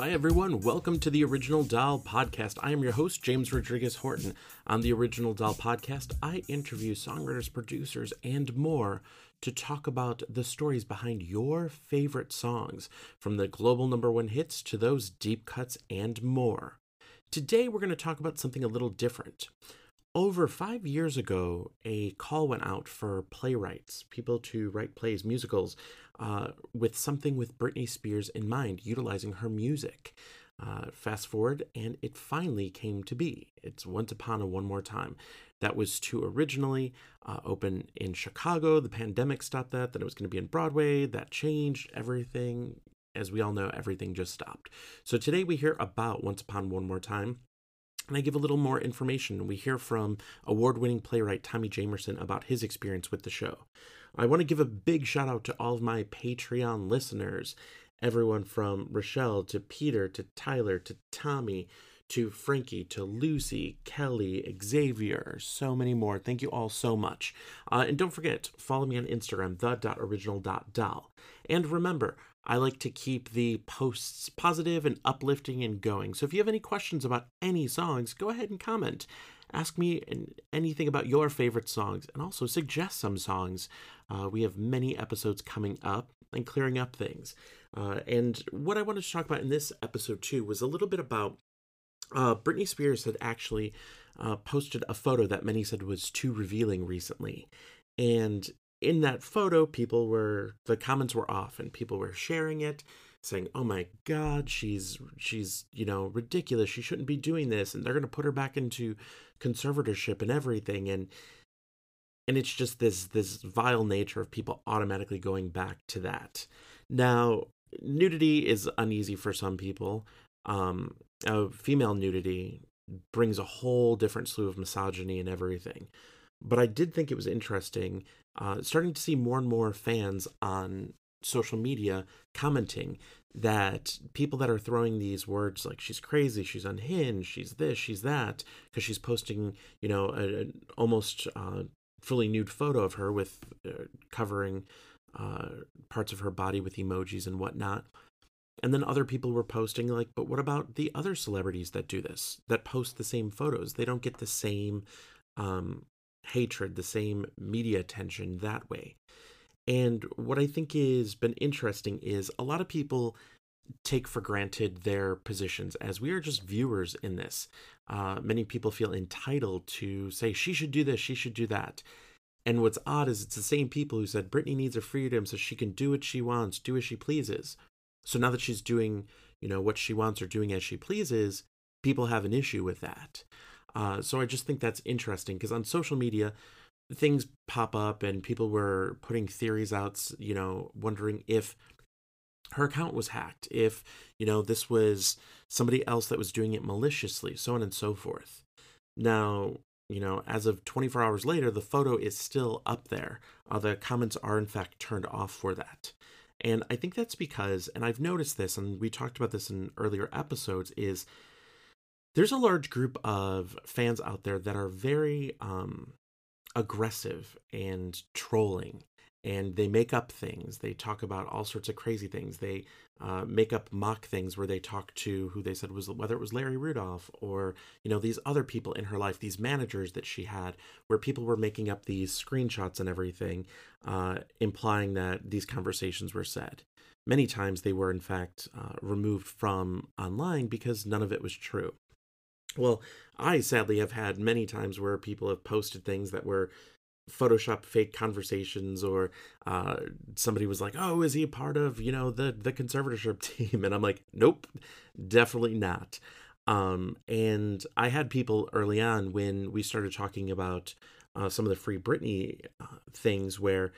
Hi, everyone. Welcome to the Original Doll Podcast. I am your host, James Rodriguez Horton. On the Original Doll Podcast, I interview songwriters, producers, and more to talk about the stories behind your favorite songs, from the global number one hits to those deep cuts and more. Today, we're going to talk about something a little different. Over five years ago, a call went out for playwrights, people to write plays, musicals, uh, with something with Britney Spears in mind, utilizing her music. Uh, fast forward, and it finally came to be. It's Once Upon a One More Time. That was to originally uh, open in Chicago. The pandemic stopped that. Then it was going to be in Broadway. That changed everything. As we all know, everything just stopped. So today we hear about Once Upon One More Time and I give a little more information. We hear from award winning playwright Tommy Jamerson about his experience with the show. I want to give a big shout out to all of my Patreon listeners, everyone from Rochelle to Peter to Tyler to Tommy to Frankie, to Lucy, Kelly, Xavier, so many more. Thank you all so much. Uh, and don't forget, follow me on Instagram, the.original.doll. And remember, I like to keep the posts positive and uplifting and going. So if you have any questions about any songs, go ahead and comment. Ask me anything about your favorite songs and also suggest some songs. Uh, we have many episodes coming up and clearing up things. Uh, and what I wanted to talk about in this episode too was a little bit about uh, Britney Spears had actually uh, posted a photo that many said was too revealing recently. And in that photo, people were, the comments were off and people were sharing it saying, "Oh my god, she's she's, you know, ridiculous. She shouldn't be doing this and they're going to put her back into conservatorship and everything." And and it's just this this vile nature of people automatically going back to that. Now, nudity is uneasy for some people. Um, uh, female nudity brings a whole different slew of misogyny and everything. But I did think it was interesting, uh, starting to see more and more fans on social media commenting that people that are throwing these words like she's crazy, she's unhinged, she's this, she's that, because she's posting, you know, an almost uh, fully nude photo of her with uh, covering uh, parts of her body with emojis and whatnot. And then other people were posting, like, but what about the other celebrities that do this, that post the same photos? They don't get the same um, hatred, the same media attention that way. And what I think has been interesting is a lot of people take for granted their positions as we are just viewers in this. Uh, many people feel entitled to say, she should do this, she should do that. And what's odd is it's the same people who said Britney needs her freedom so she can do what she wants, do as she pleases. So now that she's doing, you know, what she wants or doing as she pleases, people have an issue with that. Uh, so I just think that's interesting because on social media, things pop up and people were putting theories out, you know, wondering if her account was hacked, if, you know, this was somebody else that was doing it maliciously, so on and so forth. Now, you know, as of 24 hours later, the photo is still up there. Uh, the comments are, in fact, turned off for that. And I think that's because, and I've noticed this, and we talked about this in earlier episodes, is there's a large group of fans out there that are very um, aggressive and trolling and they make up things. They talk about all sorts of crazy things. They uh, make up mock things where they talk to who they said was whether it was larry rudolph or you know these other people in her life these managers that she had where people were making up these screenshots and everything uh, implying that these conversations were said. Many times they were in fact uh, removed from online because none of it was true well, I sadly have had many times where people have posted things that were Photoshop fake conversations, or uh, somebody was like, "Oh, is he a part of you know the the conservatorship team?" And I'm like, "Nope, definitely not." Um, and I had people early on when we started talking about uh, some of the Free Britney uh, things where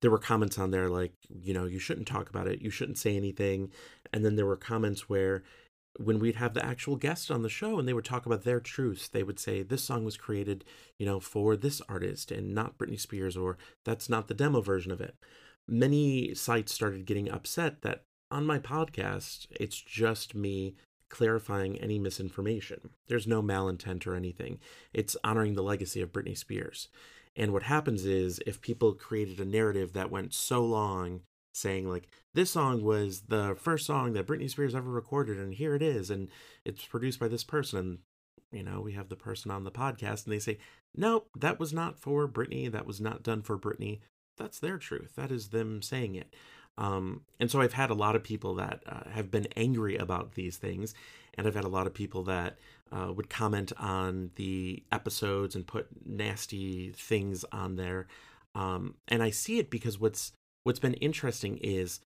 there were comments on there like, you know, you shouldn't talk about it, you shouldn't say anything, and then there were comments where when we'd have the actual guest on the show and they would talk about their truths, they would say this song was created, you know, for this artist and not Britney Spears, or that's not the demo version of it. Many sites started getting upset that on my podcast, it's just me clarifying any misinformation. There's no malintent or anything. It's honoring the legacy of Britney Spears. And what happens is if people created a narrative that went so long saying like this song was the first song that Britney Spears ever recorded and here it is and it's produced by this person and you know we have the person on the podcast and they say nope that was not for Britney that was not done for Britney. That's their truth that is them saying it. Um, and so I've had a lot of people that uh, have been angry about these things and I've had a lot of people that uh, would comment on the episodes and put nasty things on there. Um, and I see it because what's what's been interesting is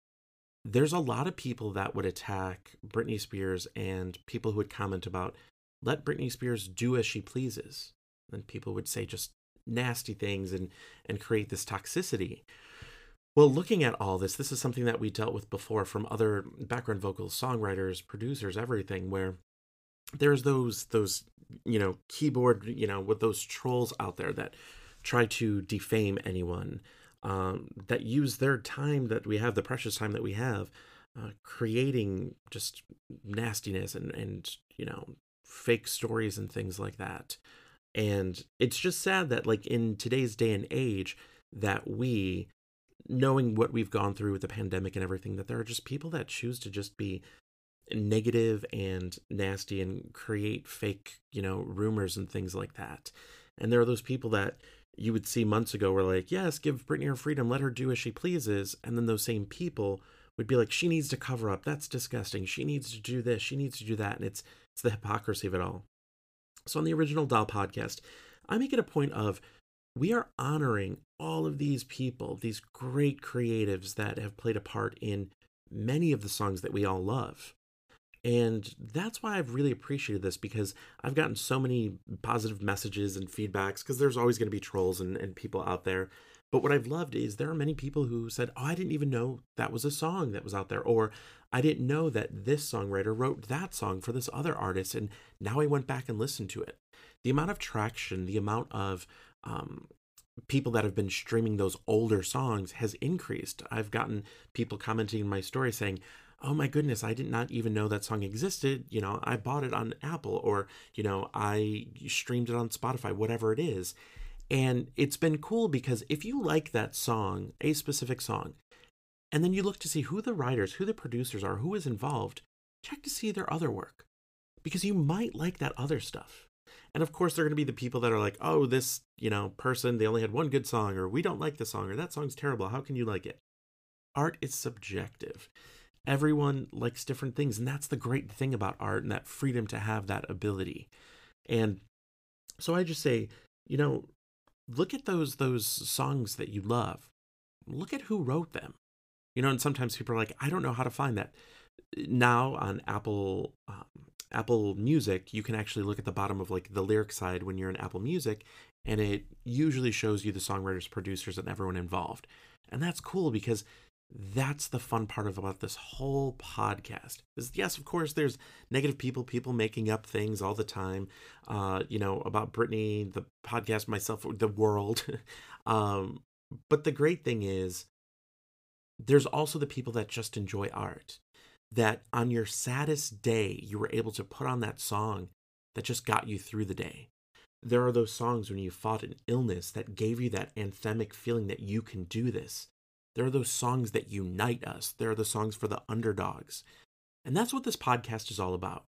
there's a lot of people that would attack Britney Spears and people who would comment about let Britney Spears do as she pleases. And people would say just nasty things and and create this toxicity. Well, looking at all this, this is something that we dealt with before from other background vocals, songwriters, producers, everything where there's those those you know keyboard, you know, with those trolls out there that try to defame anyone um, that use their time that we have, the precious time that we have, uh, creating just nastiness and and you know fake stories and things like that. And it's just sad that like in today's day and age that we knowing what we've gone through with the pandemic and everything that there are just people that choose to just be negative and nasty and create fake, you know, rumors and things like that. And there are those people that you would see months ago were like, yes, give Britney her freedom, let her do as she pleases. And then those same people would be like, she needs to cover up. That's disgusting. She needs to do this. She needs to do that. And it's it's the hypocrisy of it all. So on the original Doll podcast, I make it a point of we are honoring all of these people, these great creatives that have played a part in many of the songs that we all love. And that's why I've really appreciated this because I've gotten so many positive messages and feedbacks because there's always going to be trolls and, and people out there. But what I've loved is there are many people who said, Oh, I didn't even know that was a song that was out there. Or I didn't know that this songwriter wrote that song for this other artist. And now I went back and listened to it. The amount of traction, the amount of um, people that have been streaming those older songs has increased. I've gotten people commenting in my story saying, oh my goodness, I did not even know that song existed. You know, I bought it on Apple or, you know, I streamed it on Spotify, whatever it is. And it's been cool because if you like that song, a specific song, and then you look to see who the writers, who the producers are, who is involved, check to see their other work because you might like that other stuff. And of course, there are going to be the people that are like, oh, this, you know, person, they only had one good song, or we don't like the song, or that song's terrible. How can you like it? Art is subjective everyone likes different things and that's the great thing about art and that freedom to have that ability. And so i just say you know look at those those songs that you love. Look at who wrote them. You know and sometimes people are like i don't know how to find that. Now on apple um, apple music you can actually look at the bottom of like the lyric side when you're in apple music and it usually shows you the songwriters producers and everyone involved. And that's cool because that's the fun part of about this whole podcast is yes of course there's negative people people making up things all the time uh you know about Britney, the podcast myself the world. Um but the great thing is there's also the people that just enjoy art that on your saddest day you were able to put on that song that just got you through the day. There are those songs when you fought an illness that gave you that anthemic feeling that you can do this there are those songs that unite us. There are the songs for the underdogs. And that's what this podcast is all about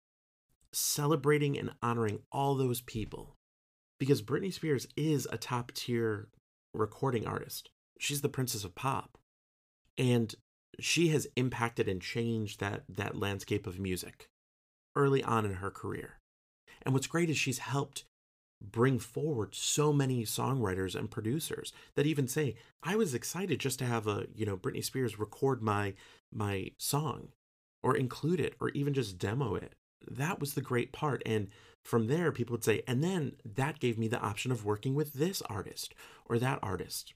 celebrating and honoring all those people. Because Britney Spears is a top tier recording artist, she's the princess of pop. And she has impacted and changed that, that landscape of music early on in her career. And what's great is she's helped bring forward so many songwriters and producers that even say i was excited just to have a you know britney spears record my my song or include it or even just demo it. That was the great part. And from there people would say and then that gave me the option of working with this artist or that artist.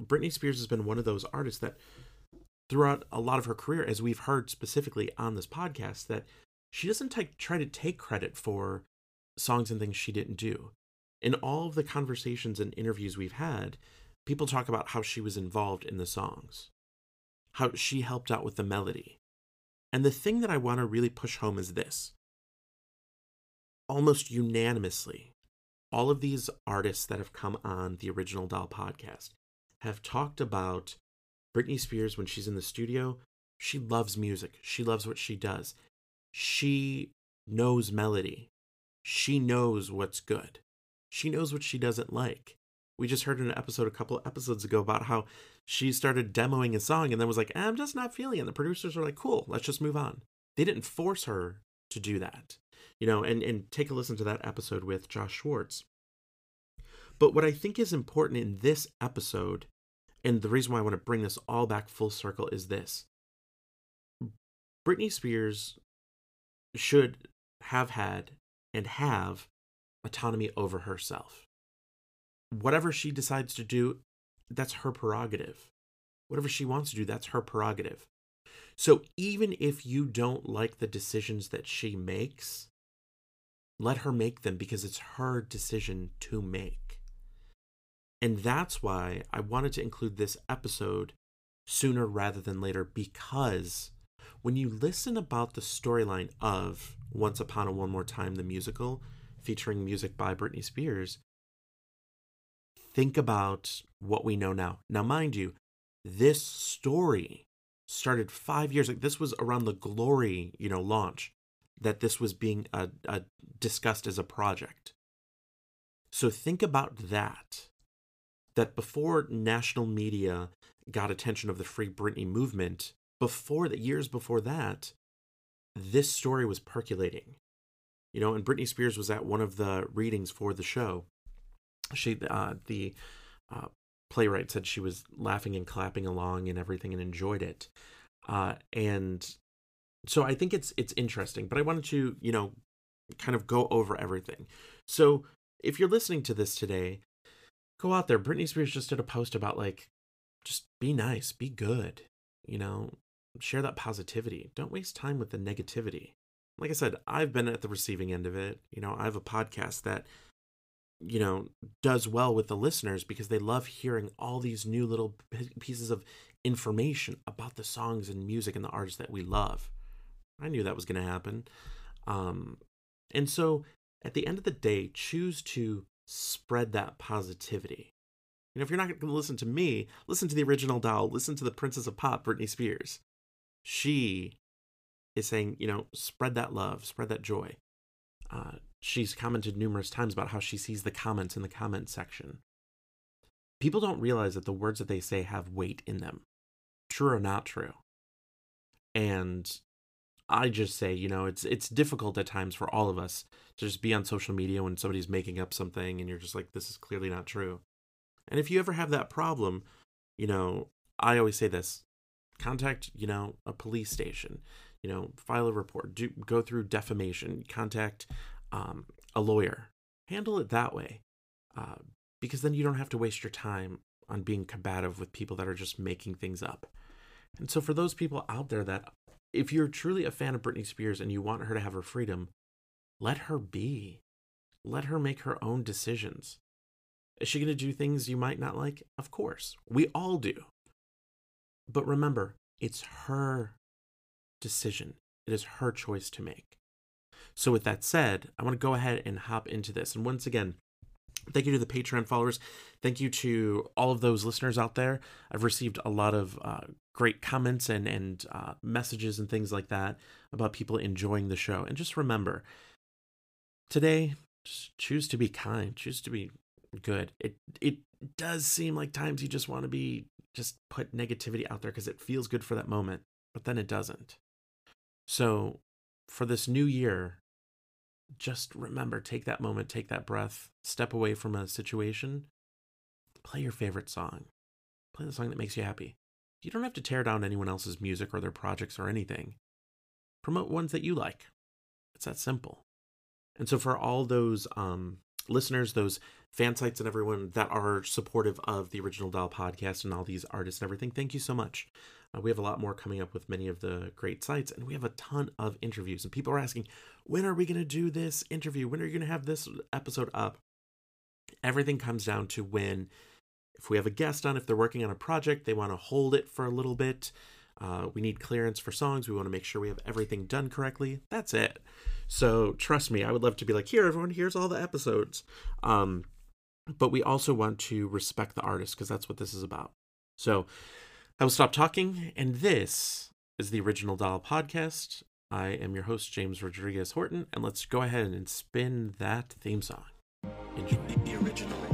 Britney spears has been one of those artists that throughout a lot of her career as we've heard specifically on this podcast that she doesn't t- try to take credit for songs and things she didn't do. In all of the conversations and interviews we've had, people talk about how she was involved in the songs, how she helped out with the melody. And the thing that I want to really push home is this almost unanimously, all of these artists that have come on the Original Doll podcast have talked about Britney Spears, when she's in the studio, she loves music. She loves what she does. She knows melody. She knows what's good. She knows what she doesn't like. We just heard in an episode a couple episodes ago about how she started demoing a song and then was like, I'm just not feeling it. And the producers were like, cool, let's just move on. They didn't force her to do that. You know, and, and take a listen to that episode with Josh Schwartz. But what I think is important in this episode, and the reason why I want to bring this all back full circle is this Britney Spears should have had and have autonomy over herself. Whatever she decides to do, that's her prerogative. Whatever she wants to do, that's her prerogative. So even if you don't like the decisions that she makes, let her make them because it's her decision to make. And that's why I wanted to include this episode sooner rather than later because when you listen about the storyline of Once Upon a One More Time, the musical, featuring music by Britney Spears, think about what we know now. Now, mind you, this story started five years like this was around the glory you know launch that this was being uh, uh, discussed as a project. So think about that that before national media got attention of the free britney movement before that years before that this story was percolating. You know and britney spears was at one of the readings for the show. She uh, the uh, playwright said she was laughing and clapping along and everything and enjoyed it. Uh, and so i think it's it's interesting but i wanted to you know kind of go over everything. So if you're listening to this today go out there. Britney spears just did a post about like just be nice be good you know share that positivity. Don't waste time with the negativity. Like I said, I've been at the receiving end of it. You know, I have a podcast that, you know, does well with the listeners because they love hearing all these new little pieces of information about the songs and music and the artists that we love. I knew that was going to happen. Um, and so at the end of the day, choose to spread that positivity. You know, if you're not going to listen to me, listen to the original doll, listen to the Princess of Pop, Britney Spears she is saying, you know, spread that love, spread that joy. Uh, she's commented numerous times about how she sees the comments in the comment section. People don't realize that the words that they say have weight in them, true or not true. And I just say, you know, it's it's difficult at times for all of us to just be on social media when somebody's making up something and you're just like, this is clearly not true. And if you ever have that problem, you know, I always say this contact you know a police station you know file a report do go through defamation contact um, a lawyer. Handle it that way uh, because then you don't have to waste your time on being combative with people that are just making things up. And so for those people out there that if you're truly a fan of britney spears and you want her to have her freedom let her be. Let her make her own decisions. Is she going to do things you might not like? Of course. We all do but remember, it's her decision. It is her choice to make. So, with that said, I want to go ahead and hop into this. And once again, thank you to the Patreon followers. Thank you to all of those listeners out there. I've received a lot of uh, great comments and and uh, messages and things like that about people enjoying the show. And just remember, today, just choose to be kind. Choose to be good. It it does seem like times you just want to be just put negativity out there because it feels good for that moment, but then it doesn't. So, for this new year, just remember take that moment, take that breath, step away from a situation, play your favorite song, play the song that makes you happy. You don't have to tear down anyone else's music or their projects or anything. Promote ones that you like. It's that simple. And so, for all those um, listeners, those fan sites, and everyone that are supportive of the Original Doll podcast and all these artists and everything. Thank you so much. Uh, we have a lot more coming up with many of the great sites, and we have a ton of interviews. And people are asking, when are we going to do this interview? When are you going to have this episode up? Everything comes down to when, if we have a guest on, if they're working on a project, they want to hold it for a little bit. Uh, we need clearance for songs. We want to make sure we have everything done correctly. That's it. So trust me, I would love to be like, here, everyone, here's all the episodes. Um, but we also want to respect the artist because that's what this is about. So I will stop talking, and this is the Original Doll Podcast. I am your host, James Rodriguez Horton, and let's go ahead and spin that theme song. Enjoy. The Original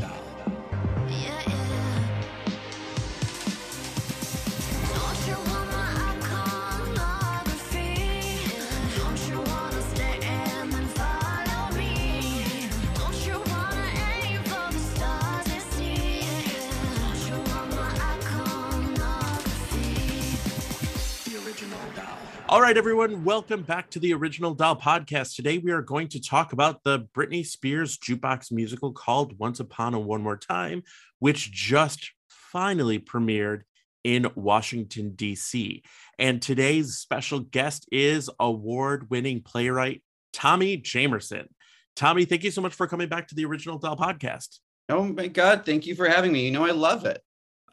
All right, everyone, welcome back to the Original Doll Podcast. Today we are going to talk about the Britney Spears jukebox musical called Once Upon a One More Time, which just finally premiered in Washington, D.C. And today's special guest is award winning playwright Tommy Jamerson. Tommy, thank you so much for coming back to the Original Doll Podcast. Oh my God, thank you for having me. You know, I love it.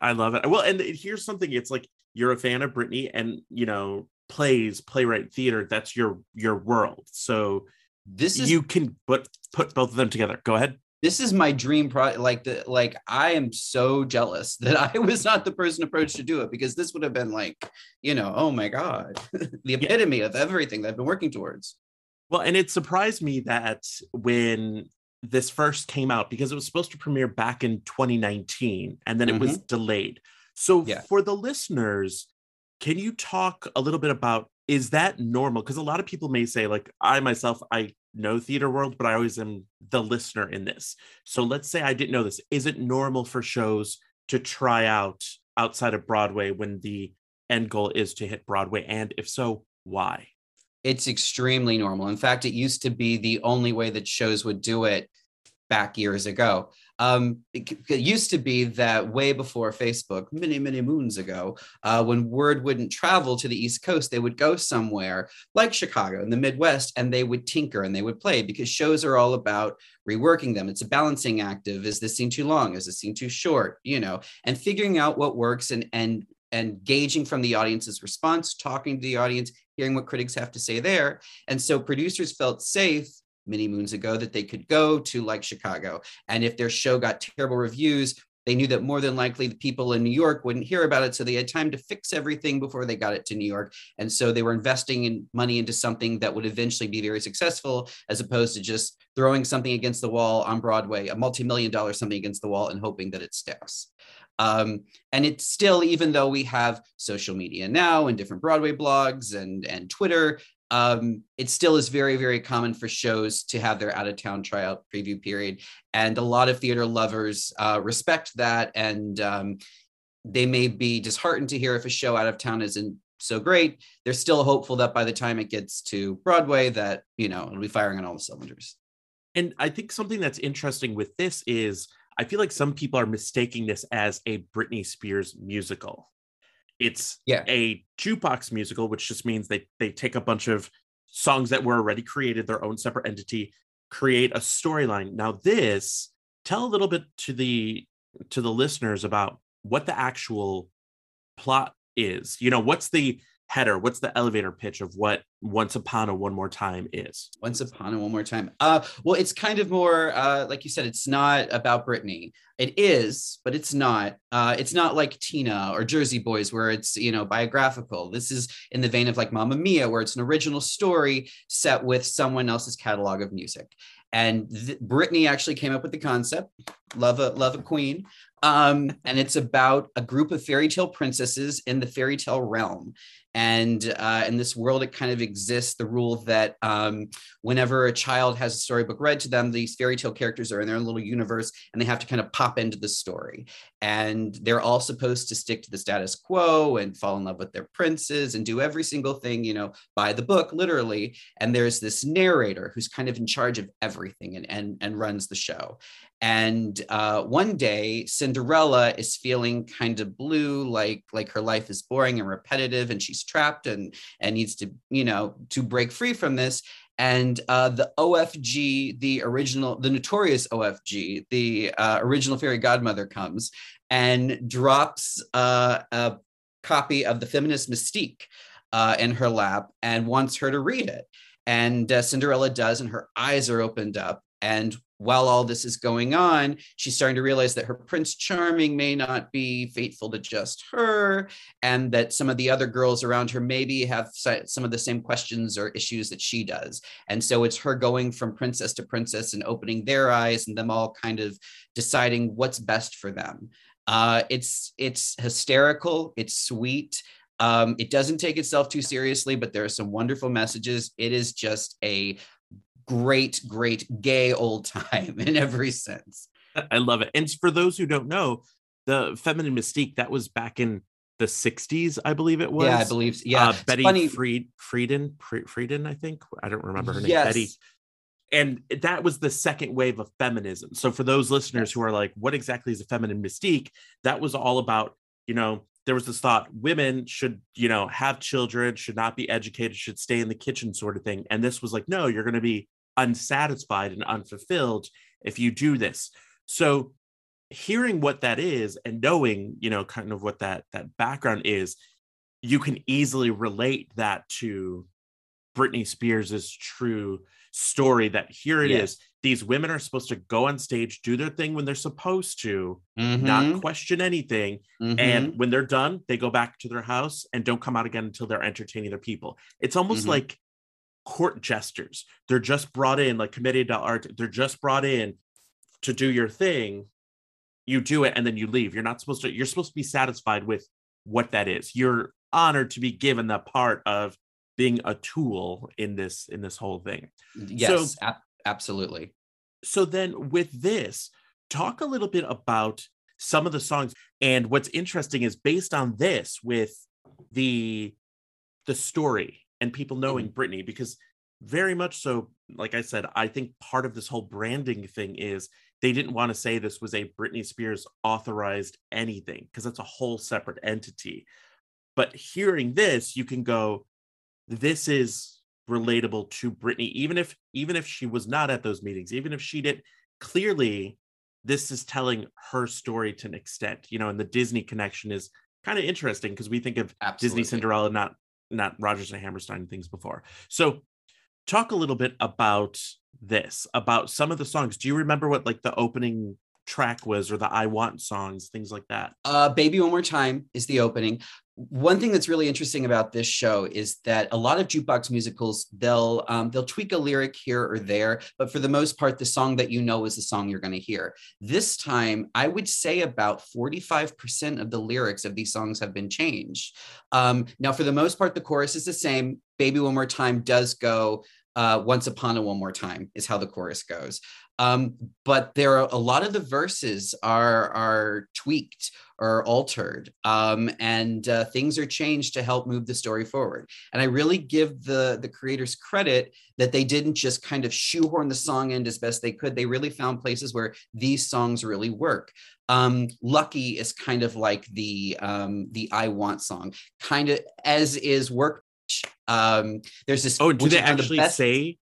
I love it. Well, and here's something it's like you're a fan of Britney, and you know, plays, playwright, theater, that's your your world. So this is you can put put both of them together. Go ahead. This is my dream project. Like the like I am so jealous that I was not the person approached to do it because this would have been like, you know, oh my God, the epitome yeah. of everything that I've been working towards. Well, and it surprised me that when this first came out because it was supposed to premiere back in 2019 and then it mm-hmm. was delayed. So yeah. for the listeners, can you talk a little bit about is that normal? Because a lot of people may say, like, I myself, I know theater world, but I always am the listener in this. So let's say I didn't know this. Is it normal for shows to try out outside of Broadway when the end goal is to hit Broadway? And if so, why? It's extremely normal. In fact, it used to be the only way that shows would do it back years ago. Um, it, it, used to be that way before Facebook, many, many moons ago, uh, when word wouldn't travel to the East Coast, they would go somewhere like Chicago in the Midwest and they would tinker and they would play because shows are all about reworking them. It's a balancing act of is this scene too long? Is this scene too short? You know, and figuring out what works and, and, and gauging from the audience's response, talking to the audience, hearing what critics have to say there. And so producers felt safe many moons ago that they could go to like Chicago. And if their show got terrible reviews, they knew that more than likely the people in New York wouldn't hear about it. So they had time to fix everything before they got it to New York. And so they were investing in money into something that would eventually be very successful, as opposed to just throwing something against the wall on Broadway, a multi-million dollar something against the wall and hoping that it sticks. Um, and it's still, even though we have social media now and different Broadway blogs and, and Twitter, um, it still is very, very common for shows to have their out of town tryout preview period. And a lot of theater lovers uh, respect that. And um, they may be disheartened to hear if a show out of town isn't so great. They're still hopeful that by the time it gets to Broadway, that, you know, it'll be firing on all the cylinders. And I think something that's interesting with this is I feel like some people are mistaking this as a Britney Spears musical. It's yeah. a jukebox musical, which just means they they take a bunch of songs that were already created, their own separate entity, create a storyline. Now, this tell a little bit to the to the listeners about what the actual plot is. You know, what's the header? What's the elevator pitch of what Once Upon a One More Time is? Once Upon a One More Time. Uh, well, it's kind of more, uh, like you said, it's not about Britney. It is, but it's not. Uh, it's not like Tina or Jersey Boys, where it's you know biographical. This is in the vein of like Mamma Mia, where it's an original story set with someone else's catalog of music. And th- Britney actually came up with the concept. Love a love a queen. Um, and it's about a group of fairy tale princesses in the fairy tale realm. And uh, in this world it kind of exists the rule that um, whenever a child has a storybook read to them these fairy tale characters are in their own little universe and they have to kind of pop into the story. And they're all supposed to stick to the status quo and fall in love with their princes and do every single thing you know by the book literally. And there's this narrator who's kind of in charge of everything and and, and runs the show and uh, one day cinderella is feeling kind of blue like like her life is boring and repetitive and she's trapped and and needs to you know to break free from this. And uh, the ofg the original the notorious ofg the uh, original fairy godmother comes and drops uh, a copy of the feminist mystique uh, in her lap and wants her to read it. And uh, cinderella does and her eyes are opened up and while all this is going on, she's starting to realize that her Prince Charming may not be faithful to just her, and that some of the other girls around her maybe have some of the same questions or issues that she does. And so it's her going from princess to princess and opening their eyes and them all kind of deciding what's best for them. Uh, it's it's hysterical. It's sweet. Um, it doesn't take itself too seriously, but there are some wonderful messages. It is just a great, great gay old time in every sense. I love it. And for those who don't know, the feminine mystique that was back in the 60s, I believe it was. Yeah, I believe. Yeah, uh, Betty funny. Fried, Friedan, Friedan, I think. I don't remember her name. Yes. Betty. And that was the second wave of feminism. So for those listeners yes. who are like, what exactly is a feminine mystique? That was all about, you know, there was this thought women should you know have children should not be educated should stay in the kitchen sort of thing and this was like no you're going to be unsatisfied and unfulfilled if you do this so hearing what that is and knowing you know kind of what that that background is you can easily relate that to Britney Spears's true story that here it yes. is. These women are supposed to go on stage, do their thing when they're supposed to, mm-hmm. not question anything. Mm-hmm. And when they're done, they go back to their house and don't come out again until they're entertaining their people. It's almost mm-hmm. like court jesters. They're just brought in, like commedia dell'arte, they're just brought in to do your thing. You do it and then you leave. You're not supposed to, you're supposed to be satisfied with what that is. You're honored to be given the part of being a tool in this in this whole thing. Yes, so, absolutely. So then with this, talk a little bit about some of the songs and what's interesting is based on this with the the story and people knowing mm-hmm. Britney because very much so like I said I think part of this whole branding thing is they didn't want to say this was a Britney Spears authorized anything because that's a whole separate entity. But hearing this, you can go, this is relatable to Britney, even if even if she was not at those meetings, even if she did clearly this is telling her story to an extent, you know, and the Disney connection is kind of interesting because we think of Absolutely. Disney Cinderella, not not Rodgers and Hammerstein things before. So talk a little bit about this, about some of the songs. Do you remember what like the opening track was or the I Want songs, things like that? Uh, Baby One More Time is the opening. One thing that's really interesting about this show is that a lot of jukebox musicals they'll um, they'll tweak a lyric here or there, but for the most part, the song that you know is the song you're going to hear. This time, I would say about 45% of the lyrics of these songs have been changed. Um, now, for the most part, the chorus is the same. Baby One More Time does go uh, once upon a one more time is how the chorus goes. Um, but there are a lot of the verses are are tweaked or altered um, and uh, things are changed to help move the story forward. And i really give the the creators credit that they didn't just kind of shoehorn the song in as best they could. They really found places where these songs really work. Um, lucky is kind of like the um, the i want song kind of as is work um, there's this oh do they actually the say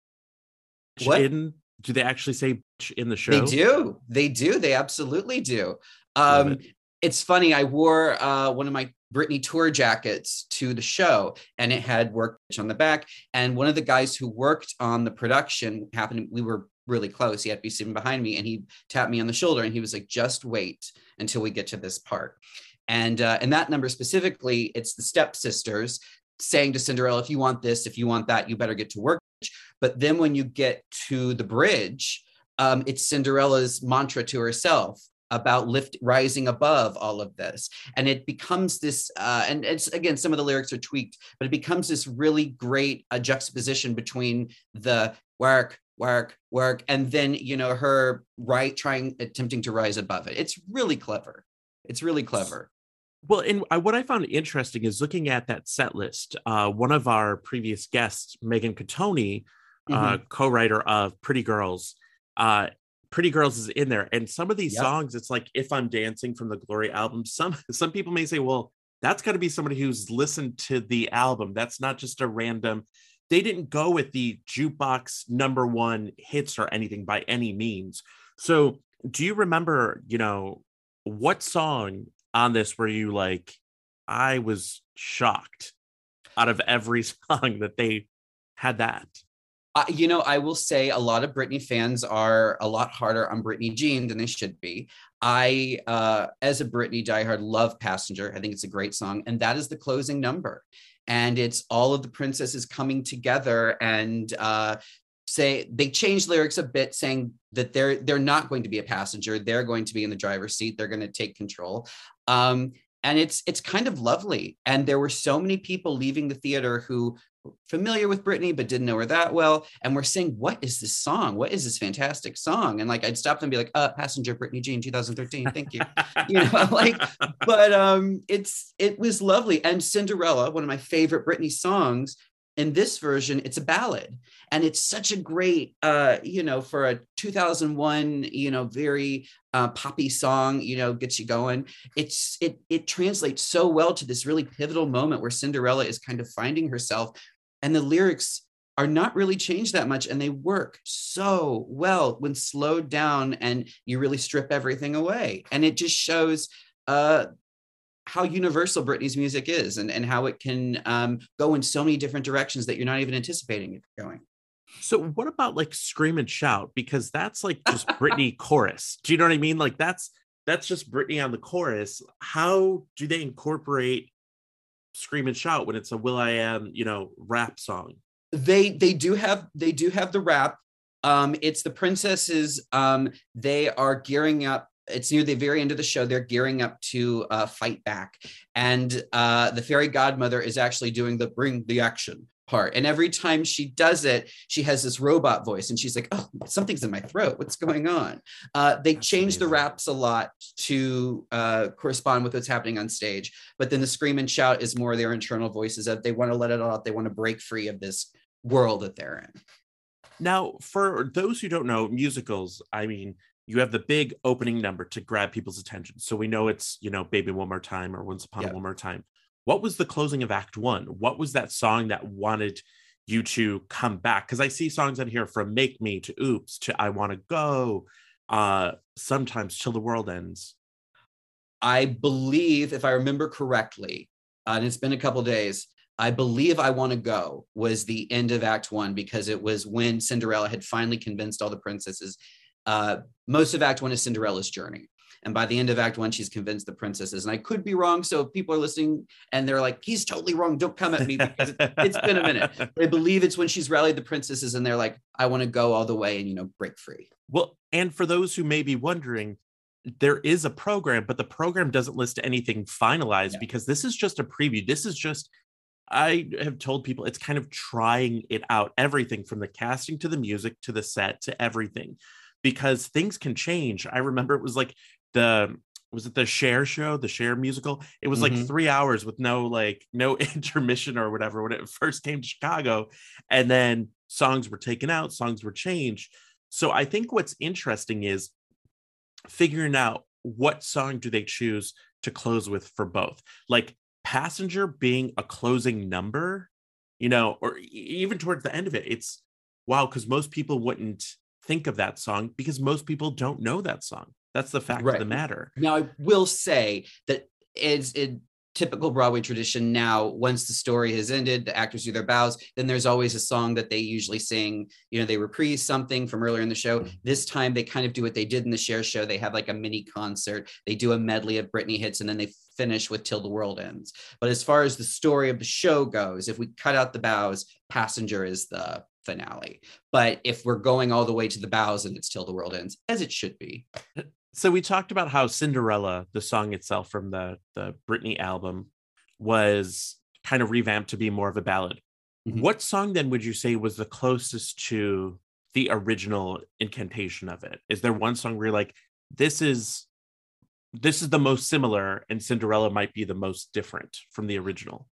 what? in do they actually say in the show? They do. They do. They absolutely do. Um, it. It's funny. I wore uh, one of my Britney tour jackets to the show, and it had work on the back. And one of the guys who worked on the production happened. We were really close. He had to be sitting behind me, and he tapped me on the shoulder, and he was like, "Just wait until we get to this part." And uh, and that number specifically, it's the stepsisters saying to Cinderella, "If you want this, if you want that, you better get to work." But then when you get to the bridge, um, it's Cinderella's mantra to herself about lift rising above all of this. And it becomes this uh, and it's again some of the lyrics are tweaked but it becomes this really great uh, juxtaposition between the work work work and then you know her right trying attempting to rise above it. It's really clever. It's really clever well, and what I found interesting is looking at that set list. Uh, one of our previous guests, Megan Catoni, uh, mm-hmm. uh, co-writer of Pretty Girls. Uh, Pretty Girls is in there, and some of these yep. songs, it's like "If I'm Dancing" from the Glory album. Some some people may say, "Well, that's got to be somebody who's listened to the album. That's not just a random." They didn't go with the jukebox number one hits or anything by any means. So, do you remember, you know, what song on this were you like, I was shocked out of every song that they had that? Uh, you know, I will say a lot of Britney fans are a lot harder on Britney Jean than they should be. I, uh, as a Britney diehard, love Passenger. I think it's a great song. And that is the closing number. And it's all of the princesses coming together and uh, say they changed lyrics a bit saying that they're they're not going to be a passenger. They're going to be in the driver's seat. They're going to take control. Um, and it's it's kind of lovely. And there were so many people leaving the theater who were familiar with Britney but didn't know her that well and were saying what is this song? What is this fantastic song? And like I'd stop them and be like uh passenger Britney Jean 2013 thank you. You know like but um it's it was lovely. And Cinderella one of my favorite Britney songs in this version it's a ballad. And it's such a great uh you know for a 2001 you know very uh, poppy song you know gets you going. It's it it translates so well to this really pivotal moment where cinderella is kind of finding herself and the lyrics are not really changed that much and they work so well when slowed down and you really strip everything away. And it just shows uh how universal Britney's music is and, and how it can um, go in so many different directions that you're not even anticipating it going. So what about like scream and shout? Because that's like just Britney chorus. Do you know what I mean? Like that's that's just Britney on the chorus. How do they incorporate scream and shout when it's a will.i.am, you know, rap song? They they do have they do have the rap. Um, it's the princesses. Um, they are gearing up it's near the very end of the show. They're gearing up to uh, fight back, and uh, the fairy godmother is actually doing the bring the action part. And every time she does it, she has this robot voice, and she's like, "Oh, something's in my throat. What's going on?" Uh, they change the raps a lot to uh, correspond with what's happening on stage, but then the scream and shout is more their internal voices that they want to let it all out. They want to break free of this world that they're in. Now, for those who don't know musicals, I mean, you have the big opening number to grab people's attention. So we know it's, you know, Baby One More Time or Once Upon a One More Time. What was the closing of Act One? What was that song that wanted you to come back? Because I see songs on here from Make Me to Oops to I Want to Go, uh, sometimes Till the World Ends. I believe, if I remember correctly, uh, and it's been a couple days, I believe I Want to Go was the end of Act One because it was when Cinderella had finally convinced all the princesses uh, most of Act One is Cinderella's journey. And by the end of Act One, she's convinced the princesses. And I could be wrong. So if people are listening and they're like, he's totally wrong, don't come at me because it's been a minute. I believe it's when she's rallied the princesses and they're like, I want to go all the way and, you know, break free. Well, and for those who may be wondering, there is a program, but the program doesn't list anything finalized yeah. because this is just a preview. This is just I have told people it's kind of trying it out, everything from the casting to the music to the set to everything because things can change. I remember it was like the was it the Cher show, the Cher musical? It was mm-hmm. like three hours with no like no intermission or whatever when it first came to Chicago, and then songs were taken out, songs were changed. So I think what's interesting is figuring out what song do they choose to close with for both. Like Passenger being a closing number, you know, or even towards the end of it, it's wow, because most people wouldn't think of that song because most people don't know that song. That's the fact right. of the matter. Now, I will say that it's in typical Broadway tradition. Now, once the story has ended, the actors do their bows. Then there's always a song that they usually sing. You know, they reprise something from earlier in the show. Mm-hmm. This time, they kind of do what they did in the Cher show. They have like a mini concert. They do a medley of Britney hits, and then they finish with "Till the World Ends." But as far as the story of the show goes, if we cut out the bows, "Passenger" is the finale. But if we're going all the way to the bows and it's till the world ends, as it should be. So we talked about how Cinderella, the song itself from the the Britney album, was kind of revamped to be more of a ballad. Mm-hmm. What song then would you say was the closest to the original incantation of it? Is there one song where you're like, this is this is the most similar and Cinderella might be the most different from the original?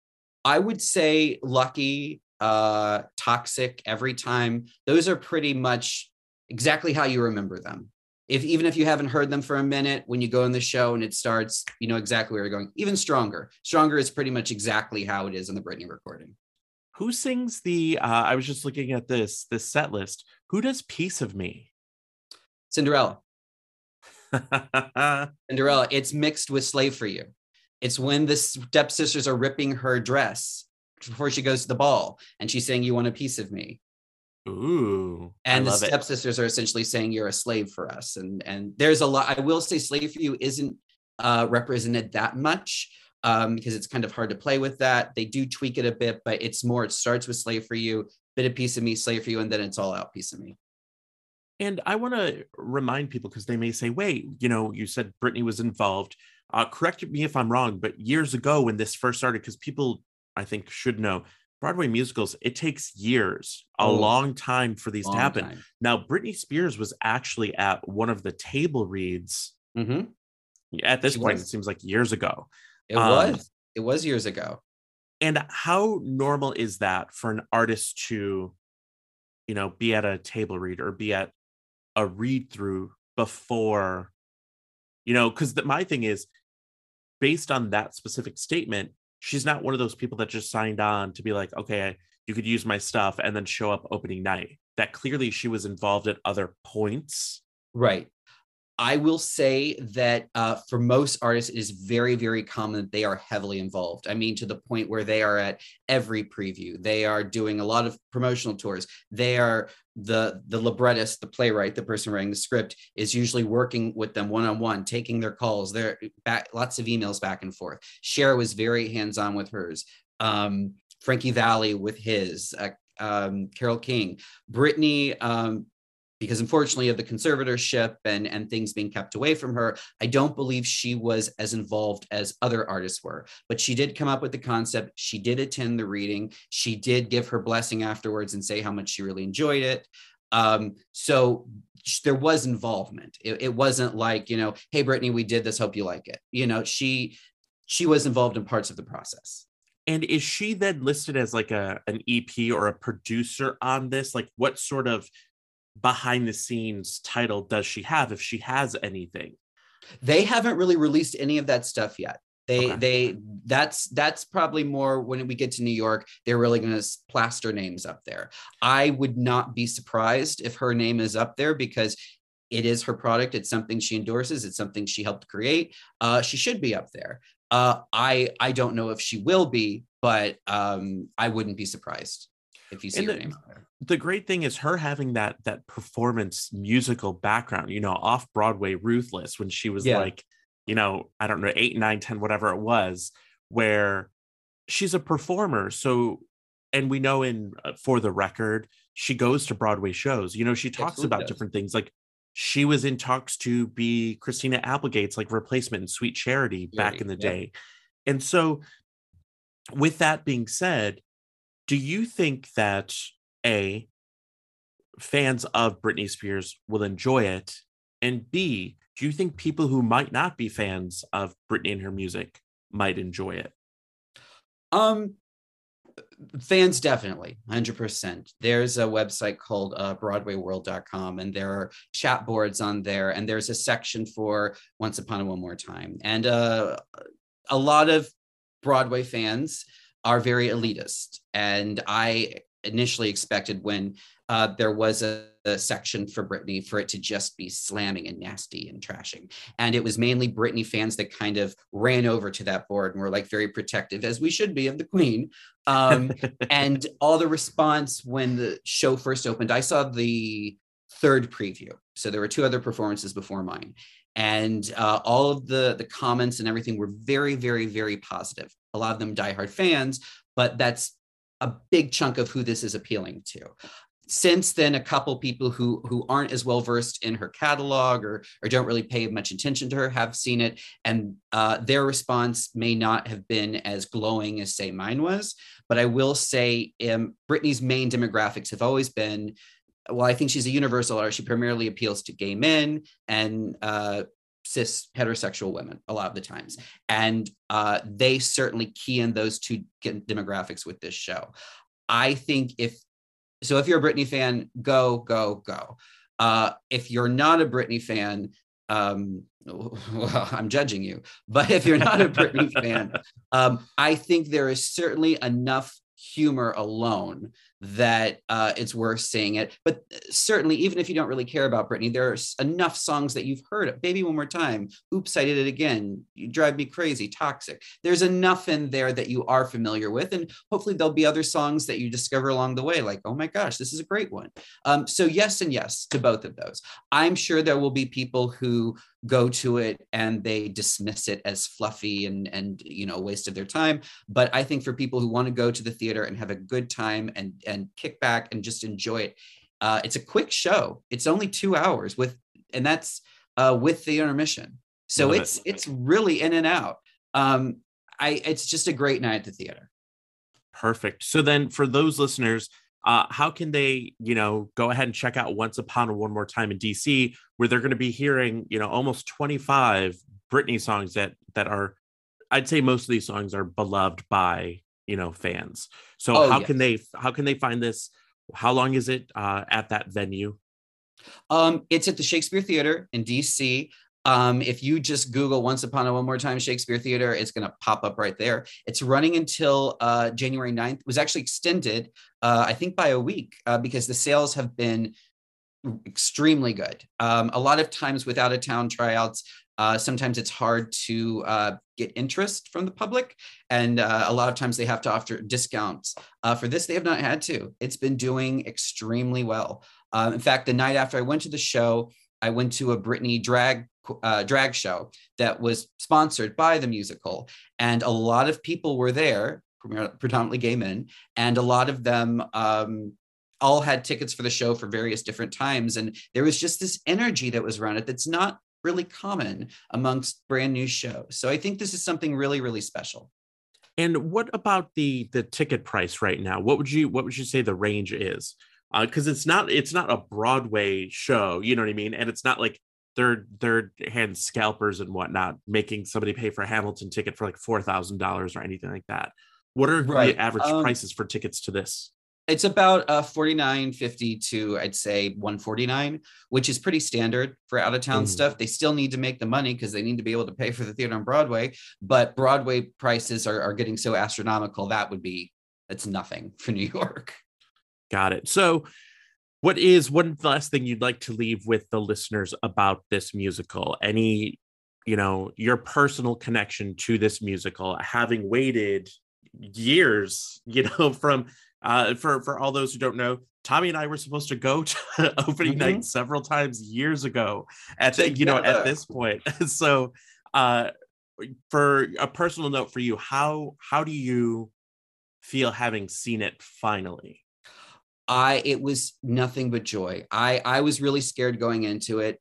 I would say Lucky uh, toxic every time. Those are pretty much exactly how you remember them. If even if you haven't heard them for a minute, when you go in the show and it starts, you know exactly where you're going. Even stronger. Stronger is pretty much exactly how it is in the Britney recording. Who sings the? Uh, I was just looking at this this set list. Who does "Piece of Me"? Cinderella. Cinderella. It's mixed with "Slave for You." It's when the stepsisters are ripping her dress before she goes to the ball and she's saying you want a piece of me Ooh. And the love it. stepsisters are essentially saying you're a slave for us. And and there's a lot. I will say slave for you isn't uh, represented that much um, because it's kind of hard to play with that. They do tweak it a bit, but it's more. It starts with slave for you, bit of piece of me, slave for you, and then it's all out piece of me. And I want to remind people because they may say, wait, you know, you said Britney was involved. Uh, correct me if I'm wrong, but years ago when this first started, because people I think should know Broadway musicals, it takes years, a Oh, long time for these to happen. time. Now, Britney Spears was actually at one of the table reads Mhm. at this She point, was. it seems like years ago. It Um, was. It was years ago. And how normal is that for an artist to, you know, be at a table read or be at a read through before, you know, because my thing is based on that specific statement, she's not one of those people that just signed on to be like, okay, you could use my stuff and then show up opening night. That clearly she was involved at other points. Right. I will say that uh, for most artists, it is very, very common that they are heavily involved. I mean, to the point where they are at every preview. They are doing a lot of promotional tours. They are the the librettist, the playwright, the person writing the script is usually working with them one on one, taking their calls. There back lots of emails back and forth. Cher was very hands on with hers. Um, Frankie Valli with his. Uh, um, Carole King, Britney um, because unfortunately of the conservatorship and and things being kept away from her i don't believe she was as involved as other artists were. But she did come up with the concept. She did attend the reading. She did give her blessing afterwards and say how much she really enjoyed it. Um, so there was involvement. It, it wasn't like you know hey britney we did this. Hope you like it. You know she she was involved in parts of the process. And is she then listed as like a an EP or a producer on this? Like what sort of behind the scenes title does she have if she has anything? they haven't really released any of that stuff yet they Okay. they that's that's probably more when we get to new york they're really going to plaster names up there i would not be surprised if her name is up there because it is her product it's something she endorses it's something she helped create uh, she should be up there uh, i i don't know if she will be but um, i wouldn't be surprised if you see And her the- name the great thing is her having that that performance musical background you know off broadway ruthless when she was Yeah. like you know i don't know eight nine ten whatever it was where she's a performer so and we know in uh, for the record she goes to broadway shows you know she talks absolutely about does. different things like she was in talks to be christina applegate's like replacement in sweet charity back in the yeah. day and so with that being said do you think that a fans of Britney Spears will enjoy it and b do you think people who might not be fans of Britney and her music might enjoy it? Um, fans definitely 100% there's a website called uh, broadwayworld.com and there are chat boards on there and there's a section for once upon a one more time and uh, a lot of broadway fans are very elitist and i initially expected when uh, there was a, a section for Britney for it to just be slamming and nasty and trashing. And it was mainly Britney fans that kind of ran over to that board and were like very protective, as we should be of the Queen. Um, and all the response when the show first opened, I saw the third preview. So there were two other performances before mine. And uh, all of the, the comments and everything were very, very, very positive. A lot of them diehard fans, but that's a big chunk of who this is appealing to. Since then a couple people who who aren't as well versed in her catalog or or don't really pay much attention to her have seen it. And uh, their response may not have been as glowing as say mine was. But i will say um, britney's main demographics have always been well i think she's a universal artist. She primarily appeals to gay men and uh, cis heterosexual women a lot of the times and uh, they certainly key in those two demographics with this show i think if so if you're a Britney fan, go, go, go. Uh, if you're not a Britney fan, um, well, I'm judging you. But if you're not a Britney fan, um, I think there is certainly enough humor alone that uh, it's worth seeing it. But certainly, even if you don't really care about Britney, there's enough songs that you've heard. Baby One More Time, Oops, I Did It Again, You Drive Me Crazy, Toxic. There's enough in there that you are familiar with. And hopefully, there'll be other songs that you discover along the way, like, oh my gosh, this is a great one. Um, so, yes, and yes to both of those. I'm sure there will be people who go to it and they dismiss it as fluffy and and you know waste of their time. But i think for people who want to go to the theater and have a good time and and kick back and just enjoy it uh, it's a quick show. It's only two hours with and that's uh, with the intermission. So Love it's it. it's really in and out. Um i it's just a great night at the theater. Perfect. So then for those listeners uh, how can they, you know, go ahead and check out Once Upon a One More Time in DC, where they're going to be hearing, you know, almost 25 Britney songs that that are, I'd say most of these songs are beloved by, you know, fans. So oh, how yes. can they how can they find this? How long is it uh, at that venue? Um, it's at the Shakespeare Theater in DC. Um, if you just Google Once Upon a One More Time Shakespeare Theater, it's going to pop up right there. It's running until uh, January 9th. It was actually extended, uh, I think, by a week uh, because the sales have been extremely good. Um, a lot of times with out of town tryouts, uh, sometimes it's hard to uh, get interest from the public. And uh, a lot of times they have to offer discounts. Uh, for this, they have not had to. It's been doing extremely well. Uh, in fact, the night after I went to the show, I went to a Britney drag uh, drag show that was sponsored by the musical, and a lot of people were there, predominantly gay men, and a lot of them um, all had tickets for the show for various different times, and there was just this energy that was around it that's not really common amongst brand new shows. So I think this is something really, really special. And what about the the ticket price right now? What would you what would you say the range is? because uh, it's not it's not a Broadway show, you know what I mean, and it's not like third third hand scalpers and whatnot making somebody pay for a Hamilton ticket for like four thousand dollars or anything like that. What are right. the average um, prices for tickets to this? It's about uh, 49.50 to I'd say 149, which is pretty standard for out of town mm. stuff. They still need to make the money because they need to be able to pay for the theater on Broadway, but Broadway prices are, are getting so astronomical that would be it's nothing for New York. Got it. So what is one last thing you'd like to leave with the listeners about this musical? Any, you know, your personal connection to this musical, having waited years, you know, from uh for for all those who don't know, Tommy and I were supposed to go to opening mm-hmm. night several times years ago at the, you know at this point. so uh for a personal note for you, how how do you feel having seen it finally? I it was nothing but joy. I I was really scared going into it,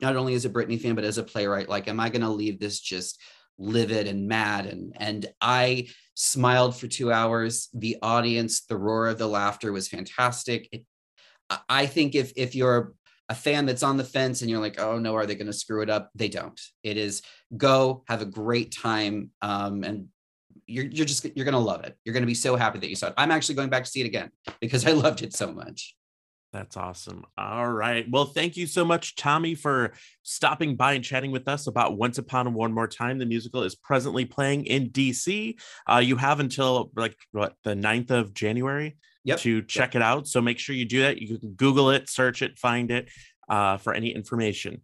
not only as a Britney fan but as a playwright. Like, am I going to leave this just livid and mad? And and I smiled for two hours. The audience, the roar of the laughter was fantastic. It, I think if if you're a fan that's on the fence and you're like, oh no, are they going to screw it up? They don't. It is go have a great time um, and you're you're just you're gonna love it. You're gonna be so happy that you saw it. I'm actually going back to see it again because I loved it so much. That's awesome. All right. Well, thank you so much, Tommy, for stopping by and chatting with us about Once Upon a One More Time. The musical is presently playing in DC. Uh, you have until like what the 9th of January yep. to check yep. it out. So make sure you do that. You can Google it, search it, find it uh, for any information.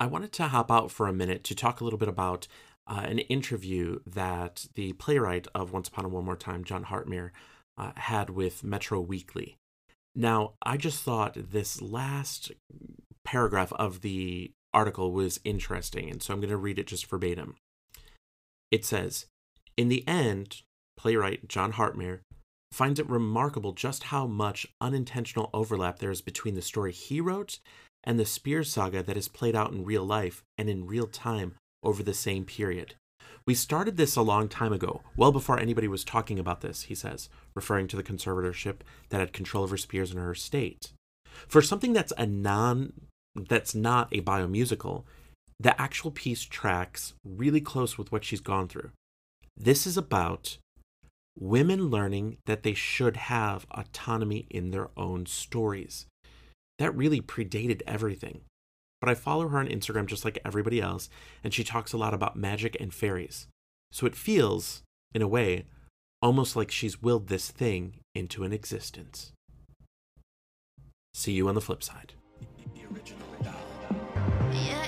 I wanted to hop out for a minute to talk a little bit about uh, an interview that the playwright of Once Upon a One More Time, Jon Hartmere, uh, had with Metro Weekly. Now, I just thought this last paragraph of the article was interesting, and so I'm going to read it just verbatim. It says, In the end, playwright Jon Hartmere finds it remarkable just how much unintentional overlap there is between the story he wrote and the Spears saga that is played out in real life and in real time over the same period. We started this a long time ago, well before anybody was talking about this, he says, referring to the conservatorship that had control over Spears and her estate. For something that's a non that's not a biomusical, the actual piece tracks really close with what she's gone through. This is about women learning that they should have autonomy in their own stories. That really predated everything but I follow her on Instagram just like everybody else, and she talks a lot about magic and fairies. So it feels, in a way, almost like she's willed this thing into an existence. See you on the flip side. Yeah,